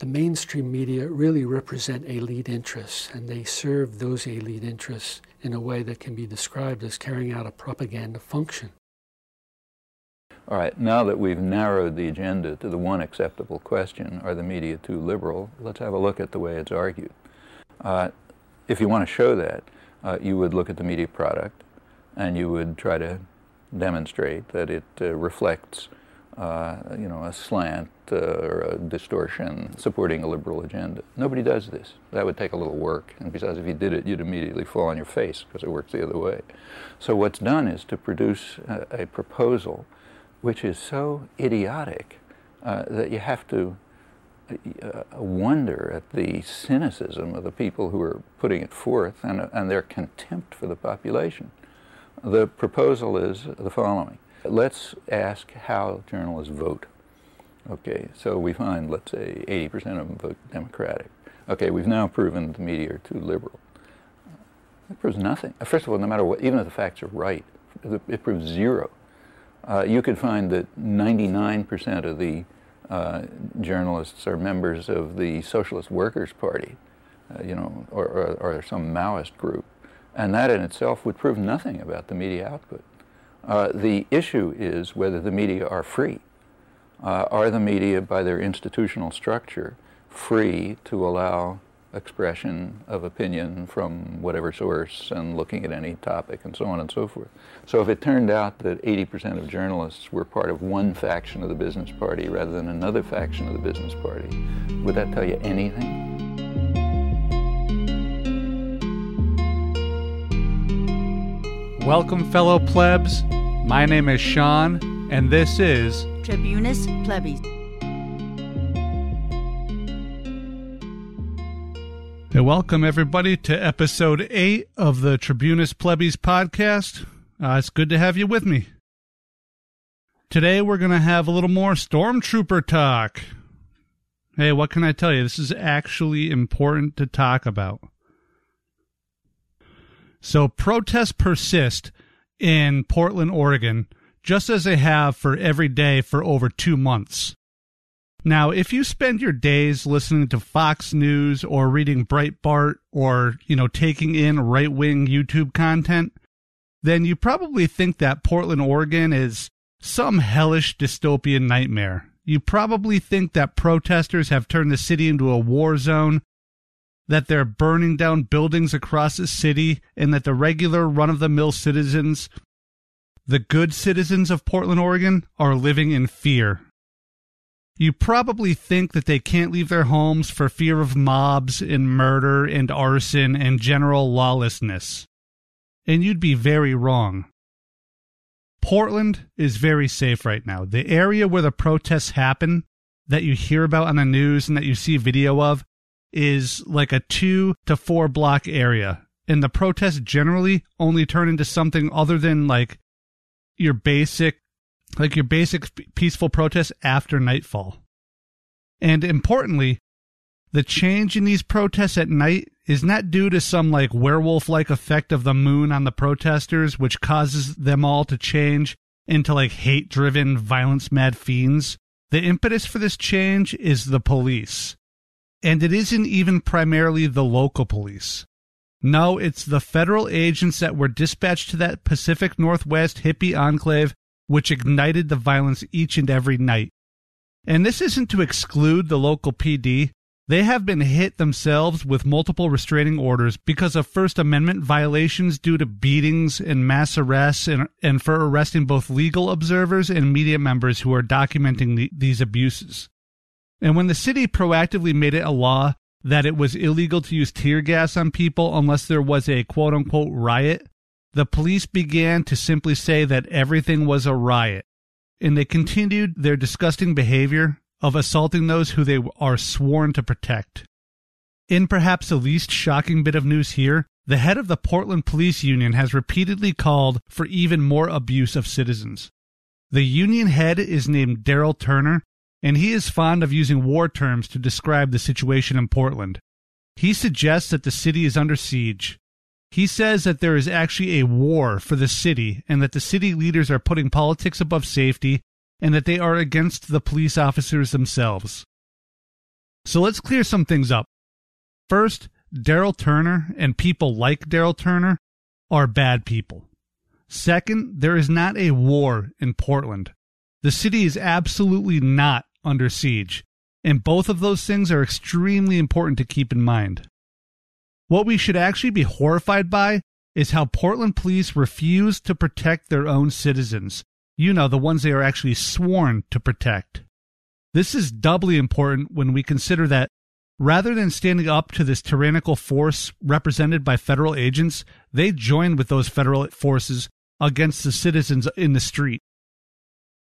the mainstream media really represent elite interests, and they serve those elite interests in a way that can be described as carrying out a propaganda function. All right, now that we've narrowed the agenda to the one acceptable question, are the media too liberal? Let's have a look at the way it's argued. Uh, if you want to show that, uh, you would look at the media product and you would try to demonstrate that it uh, reflects uh, you know, a slant uh, or a distortion supporting a liberal agenda. Nobody does this. That would take a little work. And besides, if you did it, you'd immediately fall on your face because it works the other way. So what's done is to produce a, a proposal which is so idiotic uh, that you have to uh, wonder at the cynicism of the people who are putting it forth and, and their contempt for the population. The proposal is the following. Let's ask how journalists vote. Okay, so we find, let's say, 80% of them vote Democratic. Okay, we've now proven the media are too liberal. It proves nothing. First of all, no matter what, even if the facts are right, it proves zero. Uh, you could find that 99% of the uh, journalists are members of the Socialist Workers' Party, uh, you know, or, or, or, some Maoist group. And that in itself would prove nothing about the media output. Uh, the issue is whether the media are free. Uh, are the media, by their institutional structure, free to allow expression of opinion from whatever source and looking at any topic and so on and so forth. So if it turned out that 80% of journalists were part of one faction of the business party rather than another faction of the business party, would that tell you anything? Welcome, fellow plebs. My name is Sean, and this is Tribunus Plebis. Hey, welcome everybody to episode 8 of the Tribunus Plebis podcast. Uh, it's good to have you with me. Today we're going to have a little more Stormtrooper talk. Hey, what can I tell you? This is actually important to talk about. So, protests persist in Portland, Oregon, just as they have for every day for over two months. Now, if you spend your days listening to Fox News or reading Breitbart or, you know, taking in right wing YouTube content, then you probably think that Portland, Oregon is some hellish dystopian nightmare. You probably think that protesters have turned the city into a war zone, that they're burning down buildings across the city, and that the regular run of the mill citizens, the good citizens of Portland, Oregon, are living in fear. You probably think that they can't leave their homes for fear of mobs and murder and arson and general lawlessness. And you'd be very wrong. Portland is very safe right now. The area where the protests happen, that you hear about on the news and that you see video of, is like a two to four block area. And the protests generally only turn into something other than like your basic like your basic peaceful protest after nightfall. And importantly, the change in these protests at night is not due to some like werewolf like effect of the moon on the protesters, which causes them all to change into like hate driven, violence mad fiends. The impetus for this change is the police. And it isn't even primarily the local police. No, it's the federal agents that were dispatched to that Pacific Northwest hippie enclave which ignited the violence each and every night. And this isn't to exclude the local PD. They have been hit themselves with multiple restraining orders because of First Amendment violations due to beatings and mass arrests and, and for arresting both legal observers and media members who are documenting the, these abuses. And when the city proactively made it a law that it was illegal to use tear gas on people unless there was a quote unquote riot, the police began to simply say that everything was a riot, and they continued their disgusting behavior of assaulting those who they are sworn to protect. In perhaps the least shocking bit of news here, the head of the Portland Police Union has repeatedly called for even more abuse of citizens. The union head is named Daryl Turner, and he is fond of using war terms to describe the situation in Portland. He suggests that the city is under siege, he says that there is actually a war for the city and that the city leaders are putting politics above safety and that they are against the police officers themselves. So let's clear some things up. First, Daryl Turner and people like Daryl Turner are bad people. Second, there is not a war in Portland. The city is absolutely not under siege, and both of those things are extremely important to keep in mind. What we should actually be horrified by is how Portland police refuse to protect their own citizens. You know, the ones they are actually sworn to protect. This is doubly important when we consider that rather than standing up to this tyrannical force represented by federal agents, they join with those federal forces against the citizens in the street.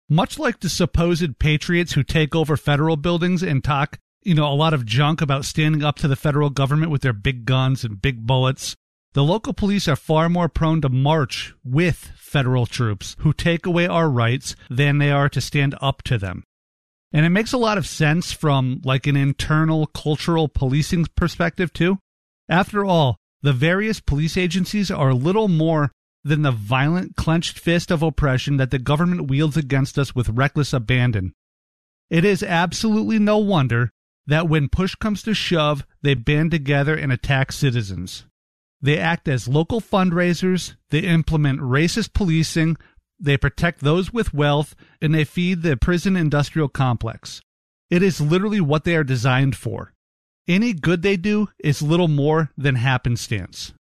Much like the supposed patriots who take over federal buildings and talk, you know, a lot of junk about standing up to the federal government with their big guns and big bullets, the local police are far more prone to march with federal troops who take away our rights than they are to stand up to them. And it makes a lot of sense from like an internal cultural policing perspective too. After all, the various police agencies are a little more than the violent clenched fist of oppression that the government wields against us with reckless abandon. It is absolutely no wonder that when push comes to shove, they band together and attack citizens. They act as local fundraisers, they implement racist policing, they protect those with wealth, and they feed the prison industrial complex. It is literally what they are designed for. Any good they do is little more than happenstance.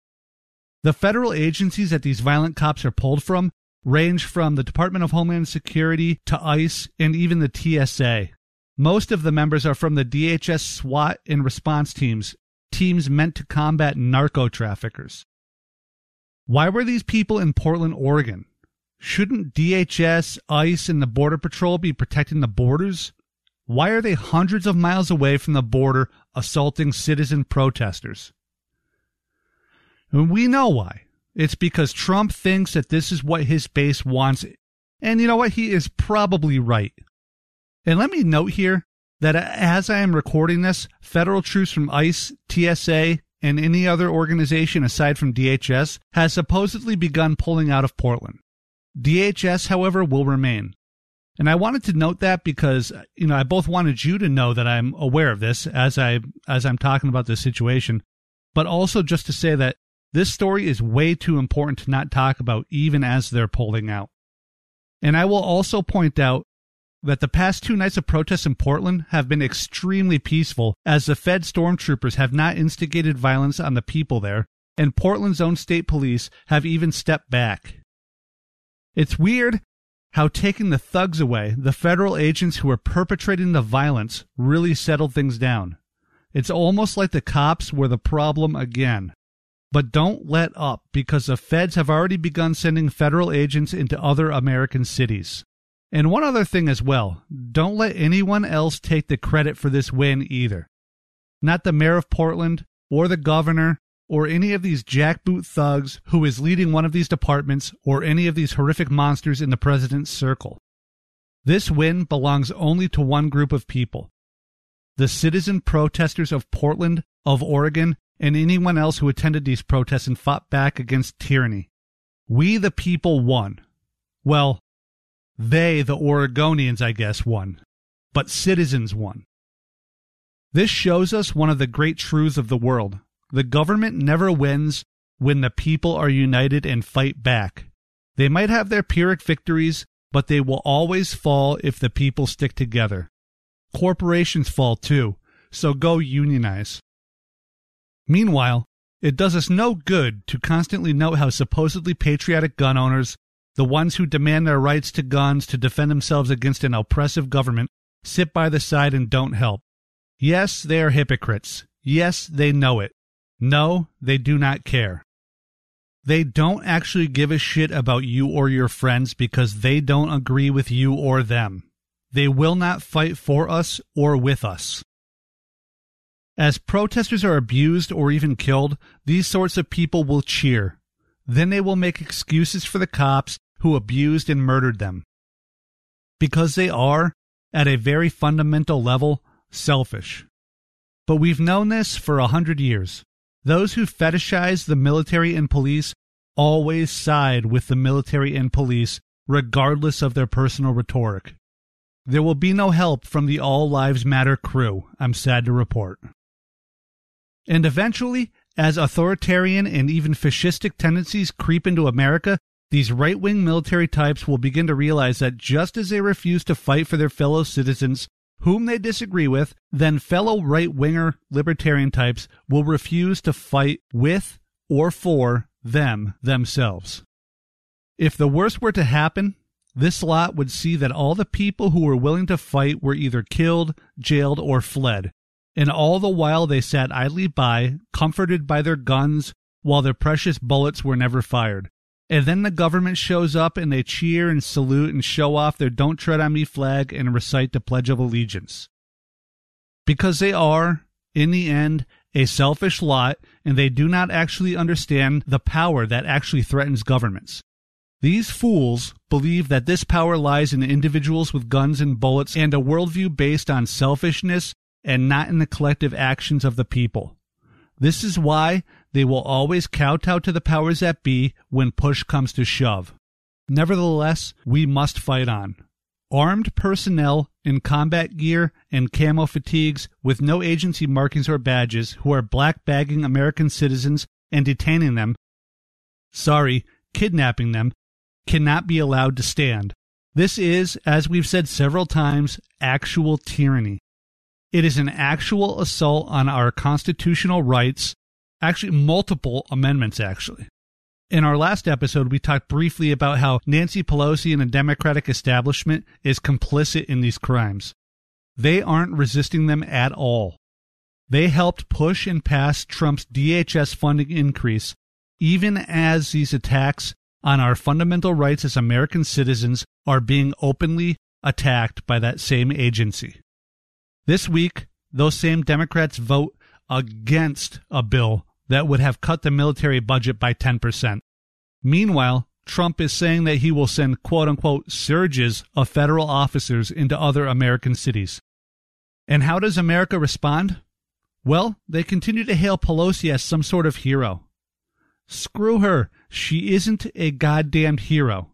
The federal agencies that these violent cops are pulled from range from the Department of Homeland Security to ICE and even the TSA. Most of the members are from the DHS SWAT and response teams, teams meant to combat narco traffickers. Why were these people in Portland, Oregon? Shouldn't DHS, ICE, and the Border Patrol be protecting the borders? Why are they hundreds of miles away from the border assaulting citizen protesters? And we know why. It's because Trump thinks that this is what his base wants. And you know what? He is probably right. And let me note here that as I am recording this, federal troops from ICE, TSA, and any other organization aside from DHS has supposedly begun pulling out of Portland. DHS, however, will remain. And I wanted to note that because you know I both wanted you to know that I'm aware of this as I as I'm talking about this situation, but also just to say that this story is way too important to not talk about even as they're pulling out. And I will also point out that the past two nights of protests in Portland have been extremely peaceful as the Fed stormtroopers have not instigated violence on the people there, and Portland's own state police have even stepped back. It's weird how taking the thugs away, the federal agents who were perpetrating the violence, really settled things down. It's almost like the cops were the problem again. But don't let up because the feds have already begun sending federal agents into other American cities. And one other thing as well don't let anyone else take the credit for this win either. Not the mayor of Portland, or the governor, or any of these jackboot thugs who is leading one of these departments, or any of these horrific monsters in the president's circle. This win belongs only to one group of people the citizen protesters of Portland, of Oregon, and anyone else who attended these protests and fought back against tyranny. We, the people, won. Well, they, the Oregonians, I guess, won. But citizens won. This shows us one of the great truths of the world. The government never wins when the people are united and fight back. They might have their Pyrrhic victories, but they will always fall if the people stick together. Corporations fall too, so go unionize. Meanwhile, it does us no good to constantly note how supposedly patriotic gun owners, the ones who demand their rights to guns to defend themselves against an oppressive government, sit by the side and don't help. Yes, they are hypocrites. Yes, they know it. No, they do not care. They don't actually give a shit about you or your friends because they don't agree with you or them. They will not fight for us or with us. As protesters are abused or even killed, these sorts of people will cheer. Then they will make excuses for the cops who abused and murdered them. Because they are, at a very fundamental level, selfish. But we've known this for a hundred years. Those who fetishize the military and police always side with the military and police, regardless of their personal rhetoric. there will be no help from the All Lives Matter crew, I'm sad to report. And eventually, as authoritarian and even fascistic tendencies creep into America, these right wing military types will begin to realize that just as they refuse to fight for their fellow citizens whom they disagree with, then fellow right winger libertarian types will refuse to fight with or for them themselves. If the worst were to happen, this lot would see that all the people who were willing to fight were either killed, jailed, or fled, and all the while they sat idly by, comforted by their guns, while their precious bullets were never fired. And then the government shows up and they cheer and salute and show off their Don't Tread on Me flag and recite the Pledge of Allegiance. Because they are, in the end, a selfish lot and they do not actually understand the power that actually threatens governments. These fools believe that this power lies in individuals with guns and bullets and a worldview based on selfishness and not in the collective actions of the people. This is why they will always kowtow to the powers that be when push comes to shove. Nevertheless, we must fight on. Armed personnel in combat gear and camo fatigues with no agency markings or badges who are black bagging American citizens and detaining them, sorry, kidnapping them, cannot be allowed to stand. This is, as we've said several times, actual tyranny. It is an actual assault on our constitutional rights actually multiple amendments actually. In our last episode, we talked briefly about how Nancy Pelosi and the Democratic establishment is complicit in these crimes. They aren't resisting them at all. They helped push and pass Trump's DHS funding increase, even as these attacks on our fundamental rights as American citizens are being openly attacked by that same agency. This week, those same Democrats vote against a bill that would have cut the military budget by 10%. Meanwhile, Trump is saying that he will send quote unquote surges of federal officers into other American cities. And how does America respond? Well, they continue to hail Pelosi as some sort of hero. Screw her. She isn't a goddamned hero.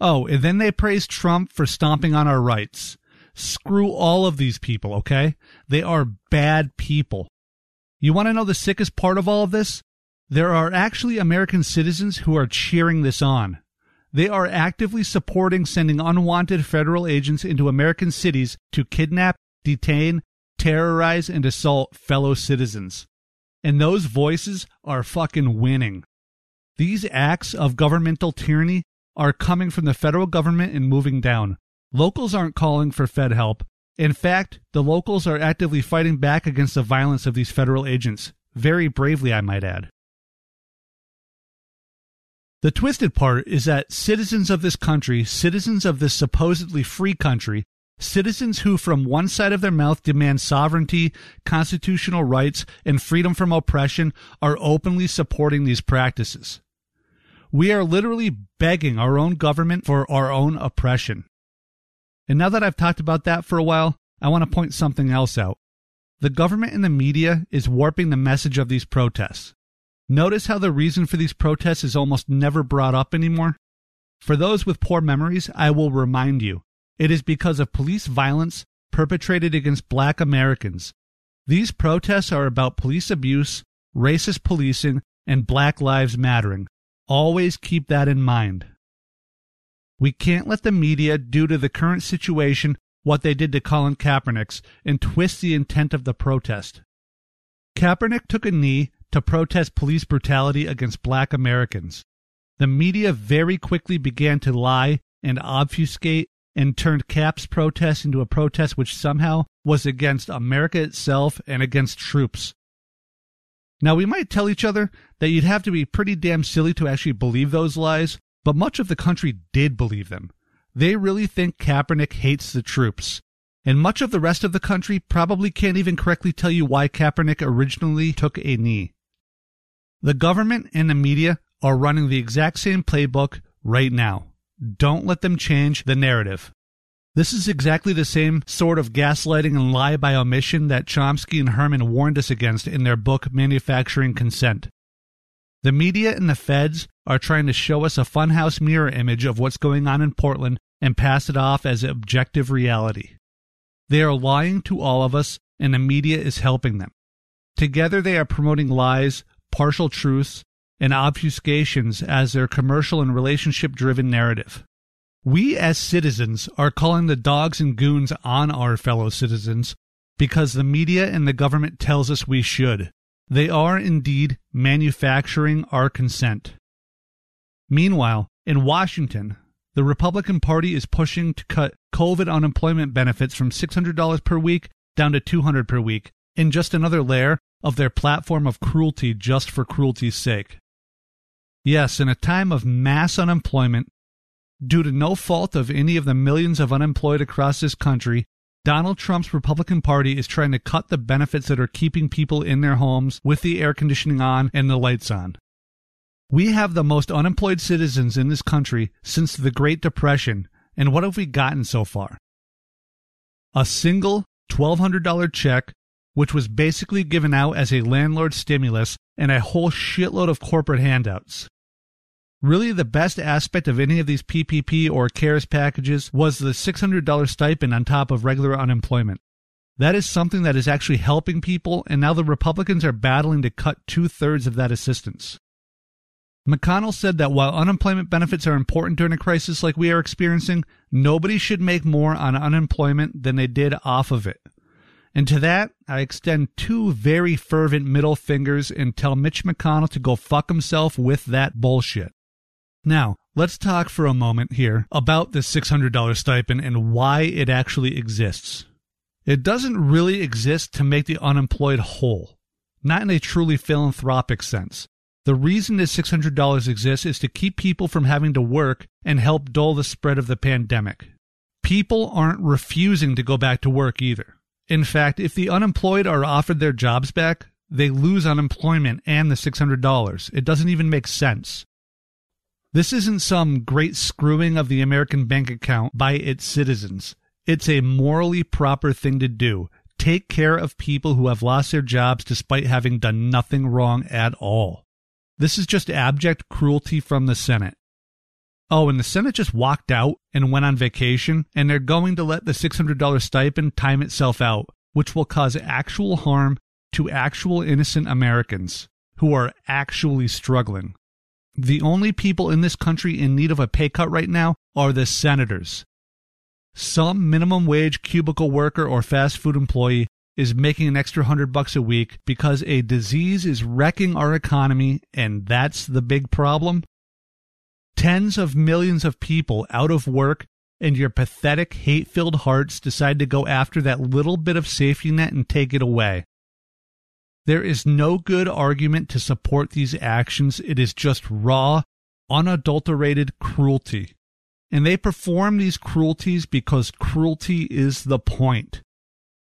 Oh, and then they praise Trump for stomping on our rights. Screw all of these people, okay? They are bad people. You want to know the sickest part of all of this? There are actually American citizens who are cheering this on. They are actively supporting sending unwanted federal agents into American cities to kidnap, detain, terrorize, and assault fellow citizens. And those voices are fucking winning. These acts of governmental tyranny are coming from the federal government and moving down. Locals aren't calling for Fed help. In fact, the locals are actively fighting back against the violence of these federal agents. Very bravely, I might add. The twisted part is that citizens of this country, citizens of this supposedly free country, citizens who from one side of their mouth demand sovereignty, constitutional rights, and freedom from oppression, are openly supporting these practices. We are literally begging our own government for our own oppression. And now that I've talked about that for a while, I want to point something else out. The government and the media is warping the message of these protests. Notice how the reason for these protests is almost never brought up anymore? For those with poor memories, I will remind you it is because of police violence perpetrated against black Americans. These protests are about police abuse, racist policing, and Black Lives Mattering. Always keep that in mind. We can't let the media do to the current situation what they did to Colin Kaepernick's and twist the intent of the protest. Kaepernick took a knee to protest police brutality against black Americans. The media very quickly began to lie and obfuscate and turned Cap's protest into a protest which somehow was against America itself and against troops. Now, we might tell each other that you'd have to be pretty damn silly to actually believe those lies, but much of the country did believe them. They really think Kaepernick hates the troops. And much of the rest of the country probably can't even correctly tell you why Kaepernick originally took a knee. The government and the media are running the exact same playbook right now. Don't let them change the narrative. This is exactly the same sort of gaslighting and lie by omission that Chomsky and Herman warned us against in their book Manufacturing Consent. The media and the feds are trying to show us a funhouse mirror image of what's going on in Portland and pass it off as objective reality. They are lying to all of us, and the media is helping them. Together, they are promoting lies, partial truths, and obfuscations as their commercial and relationship driven narrative. We as citizens are calling the dogs and goons on our fellow citizens because the media and the government tells us we should. They are indeed manufacturing our consent. Meanwhile, in Washington, the Republican Party is pushing to cut COVID unemployment benefits from $600 per week down to $200 per week in just another layer of their platform of cruelty just for cruelty's sake. Yes, in a time of mass unemployment, due to no fault of any of the millions of unemployed across this country, Donald Trump's Republican Party is trying to cut the benefits that are keeping people in their homes with the air conditioning on and the lights on. We have the most unemployed citizens in this country since the Great Depression, and what have we gotten so far? A single $1,200 check, which was basically given out as a landlord stimulus, and a whole shitload of corporate handouts. Really, the best aspect of any of these PPP or CARES packages was the $600 stipend on top of regular unemployment. That is something that is actually helping people, and now the Republicans are battling to cut two thirds of that assistance. McConnell said that while unemployment benefits are important during a crisis like we are experiencing, nobody should make more on unemployment than they did off of it. And to that, I extend two very fervent middle fingers and tell Mitch McConnell to go fuck himself with that bullshit. Now, let's talk for a moment here about this $600 stipend and why it actually exists. It doesn't really exist to make the unemployed whole, not in a truly philanthropic sense. The reason this $600 exists is to keep people from having to work and help dull the spread of the pandemic. People aren't refusing to go back to work either. In fact, if the unemployed are offered their jobs back, they lose unemployment and the $600. It doesn't even make sense. This isn't some great screwing of the American bank account by its citizens. It's a morally proper thing to do. Take care of people who have lost their jobs despite having done nothing wrong at all. This is just abject cruelty from the Senate. Oh, and the Senate just walked out and went on vacation, and they're going to let the $600 stipend time itself out, which will cause actual harm to actual innocent Americans who are actually struggling. The only people in this country in need of a pay cut right now are the senators. Some minimum wage cubicle worker or fast food employee is making an extra hundred bucks a week because a disease is wrecking our economy, and that's the big problem. Tens of millions of people out of work, and your pathetic, hate filled hearts decide to go after that little bit of safety net and take it away. There is no good argument to support these actions. It is just raw, unadulterated cruelty. And they perform these cruelties because cruelty is the point.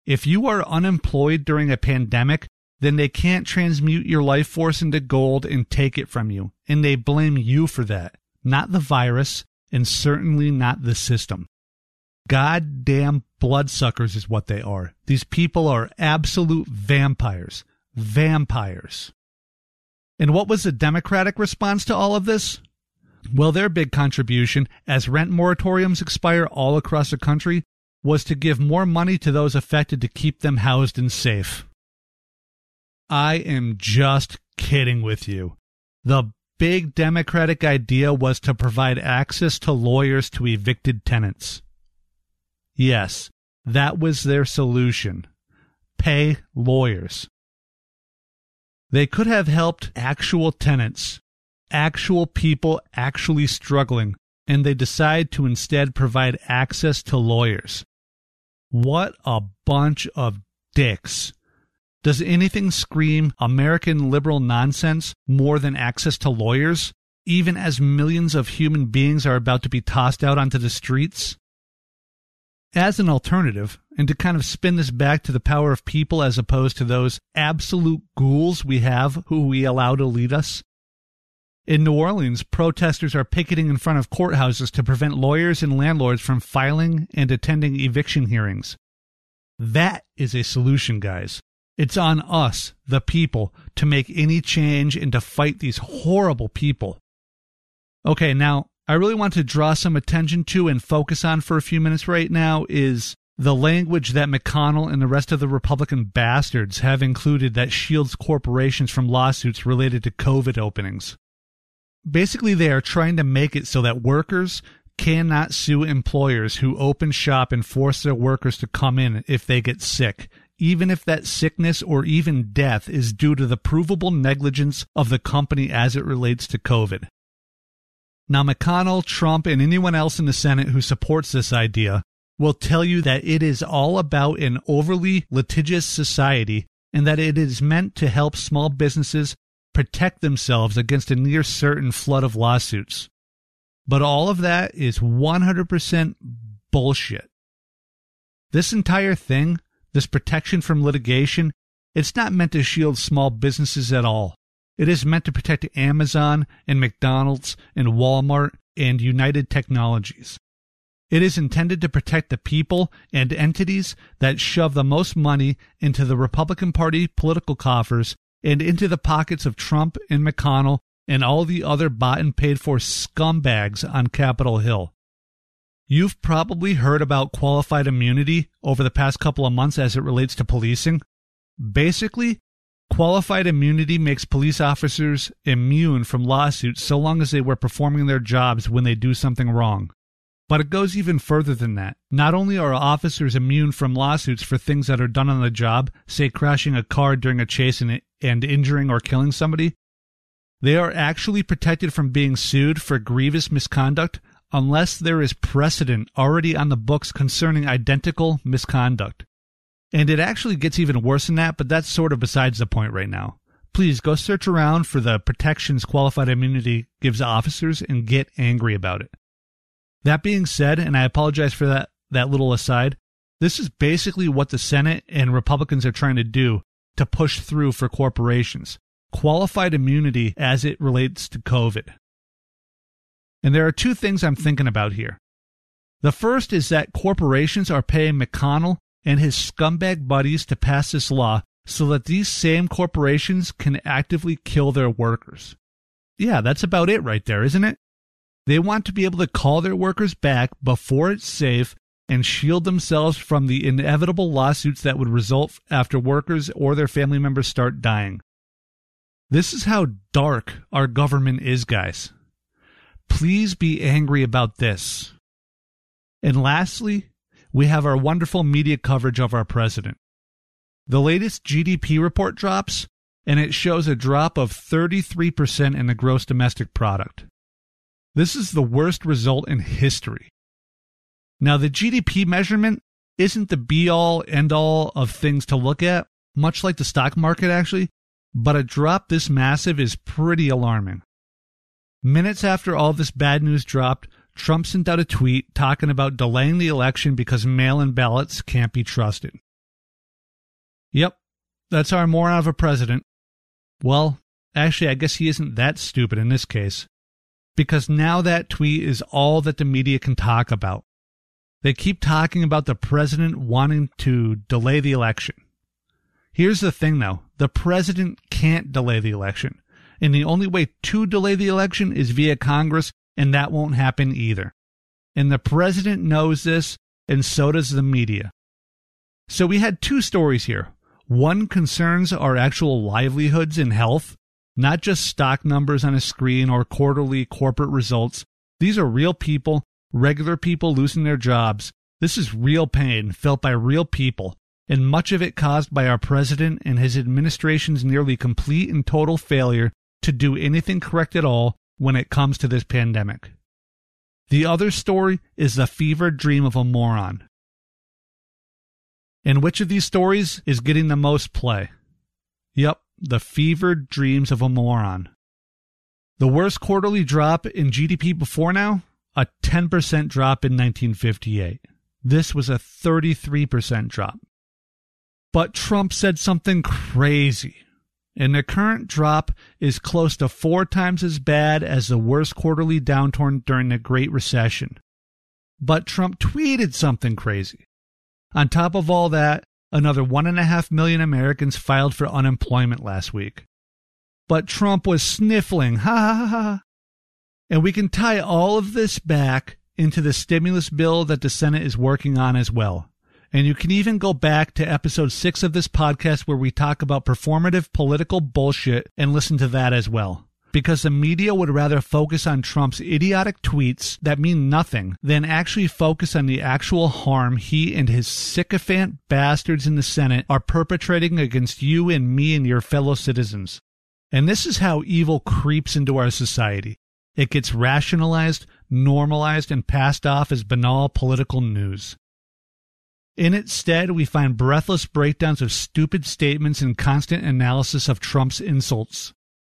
If you are unemployed during a pandemic, then they can't transmute your life force into gold and take it from you. And they blame you for that, not the virus, and certainly not the system. Goddamn bloodsuckers is what they are. These people are absolute vampires vampires. And what was the Democratic response to all of this? Well, their big contribution, as rent moratoriums expire all across the country, was to give more money to those affected to keep them housed and safe. I am just kidding with you. The big Democratic idea was to provide access to lawyers to evicted tenants. Yes, that was their solution. Pay lawyers. They could have helped actual tenants, actual people actually struggling, and they decide to instead provide access to lawyers. What a bunch of dicks. Does anything scream American liberal nonsense more than access to lawyers, even as millions of human beings are about to be tossed out onto the streets? As an alternative, and to kind of spin this back to the power of people as opposed to those absolute ghouls we have who we allow to lead us. In New Orleans, protesters are picketing in front of courthouses to prevent lawyers and landlords from filing and attending eviction hearings. That is a solution, guys. It's on us, the people, to make any change and to fight these horrible people. Okay, now, I really want to draw some attention to and focus on for a few minutes right now is the language that McConnell and the rest of the Republican bastards have included that shields corporations from lawsuits related to COVID openings. Basically, they are trying to make it so that workers cannot sue employers who open shop and force their workers to come in if they get sick, even if that sickness or even death is due to the provable negligence of the company as it relates to COVID. Now, McConnell, Trump, and anyone else in the Senate who supports this idea will tell you that it is all about an overly litigious society and that it is meant to help small businesses protect themselves against a near certain flood of lawsuits. But all of that is 100% bullshit. This entire thing, this protection from litigation, it's not meant to shield small businesses at all. It is meant to protect Amazon and McDonald's and Walmart and United Technologies. It is intended to protect the people and entities that shove the most money into the Republican Party political coffers and into the pockets of Trump and McConnell and all the other bought and paid for scumbags on Capitol Hill. You've probably heard about qualified immunity over the past couple of months as it relates to policing. Basically, Qualified immunity makes police officers immune from lawsuits so long as they were performing their jobs when they do something wrong. But it goes even further than that. Not only are officers immune from lawsuits for things that are done on the job, say crashing a car during a chase and, and injuring or killing somebody, they are actually protected from being sued for grievous misconduct unless there is precedent already on the books concerning identical misconduct. And it actually gets even worse than that, but that's sort of besides the point right now. Please go search around for the protections qualified immunity gives officers and get angry about it. That being said, and I apologize for that, that little aside, this is basically what the Senate and Republicans are trying to do to push through for corporations qualified immunity as it relates to COVID. And there are two things I'm thinking about here. The first is that corporations are paying McConnell and his scumbag buddies to pass this law so that these same corporations can actively kill their workers. Yeah, that's about it right there, isn't it? They want to be able to call their workers back before it's safe and shield themselves from the inevitable lawsuits that would result after workers or their family members start dying. This is how dark our government is, guys. Please be angry about this. And lastly, we have our wonderful media coverage of our president. The latest GDP report drops, and it shows a drop of 33% in the gross domestic product. This is the worst result in history. Now, the GDP measurement isn't the be all end all of things to look at, much like the stock market actually, but a drop this massive is pretty alarming. Minutes after all this bad news dropped, Trump sent out a tweet talking about delaying the election because mail in ballots can't be trusted. Yep, that's our moron of a president. Well, actually, I guess he isn't that stupid in this case. Because now that tweet is all that the media can talk about. They keep talking about the president wanting to delay the election. Here's the thing though the president can't delay the election. And the only way to delay the election is via Congress and that won't happen either. And the president knows this, and so does the media. So we had two stories here. One concerns our actual livelihoods and health, not just stock numbers on a screen or quarterly corporate results. These are real people, regular people losing their jobs. This is real pain felt by real people, and much of it caused by our president and his administration's nearly complete and total failure to do anything correct at all when it comes to this pandemic. The other story is the fevered dream of a moron. And which of these stories is getting the most play? Yep, the fevered dreams of a moron. The worst quarterly drop in GDP before now? A 10% drop in 1958. This was a 33% drop. But Trump said something crazy and the current drop is close to four times as bad as the worst quarterly downturn during the Great Recession. But Trump tweeted something crazy. On top of all that, another one and a half million Americans filed for unemployment last week. But Trump was sniffling, ha ha ha. And we can tie all of this back into the stimulus bill that the Senate is working on as well. And you can even go back to episode six of this podcast where we talk about performative political bullshit and listen to that as well. Because the media would rather focus on Trump's idiotic tweets that mean nothing than actually focus on the actual harm he and his sycophant bastards in the Senate are perpetrating against you and me and your fellow citizens. And this is how evil creeps into our society. It gets rationalized, normalized, and passed off as banal political news. In its stead, we find breathless breakdowns of stupid statements and constant analysis of Trump's insults.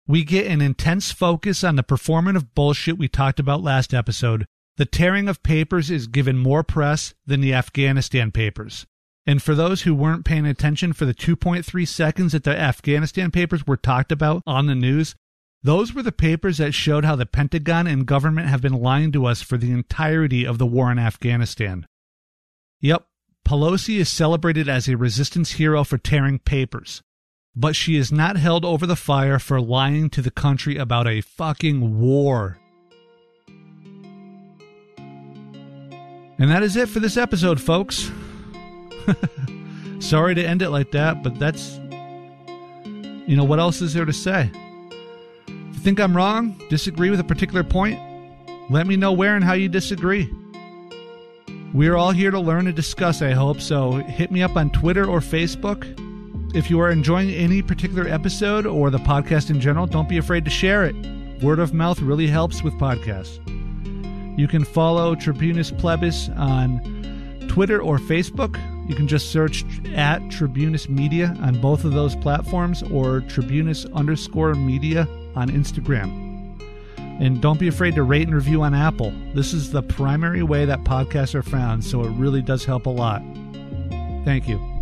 We get an intense focus on the performative bullshit we talked about last episode. The tearing of papers is given more press than the Afghanistan papers. And for those who weren't paying attention for the 2.3 seconds that the Afghanistan papers were talked about on the news, those were the papers that showed how the Pentagon and government have been lying to us for the entirety of the war in Afghanistan. Yep, Pelosi is celebrated as a resistance hero for tearing papers, but she is not held over the fire for lying to the country about a fucking war. And that is it for this episode, folks. Sorry to end it like that, but that's. You know, what else is there to say? If you think I'm wrong, disagree with a particular point, let me know where and how you disagree. We're all here to learn and discuss, I hope, so hit me up on Twitter or Facebook. If you are enjoying any particular episode or the podcast in general, don't be afraid to share it. Word of mouth really helps with podcasts. You can follow Tribunus Plebis on Twitter or Facebook. You can just search at Tribunus Media on both of those platforms or Tribunus underscore media on Instagram. And don't be afraid to rate and review on Apple. This is the primary way that podcasts are found, so it really does help a lot. Thank you.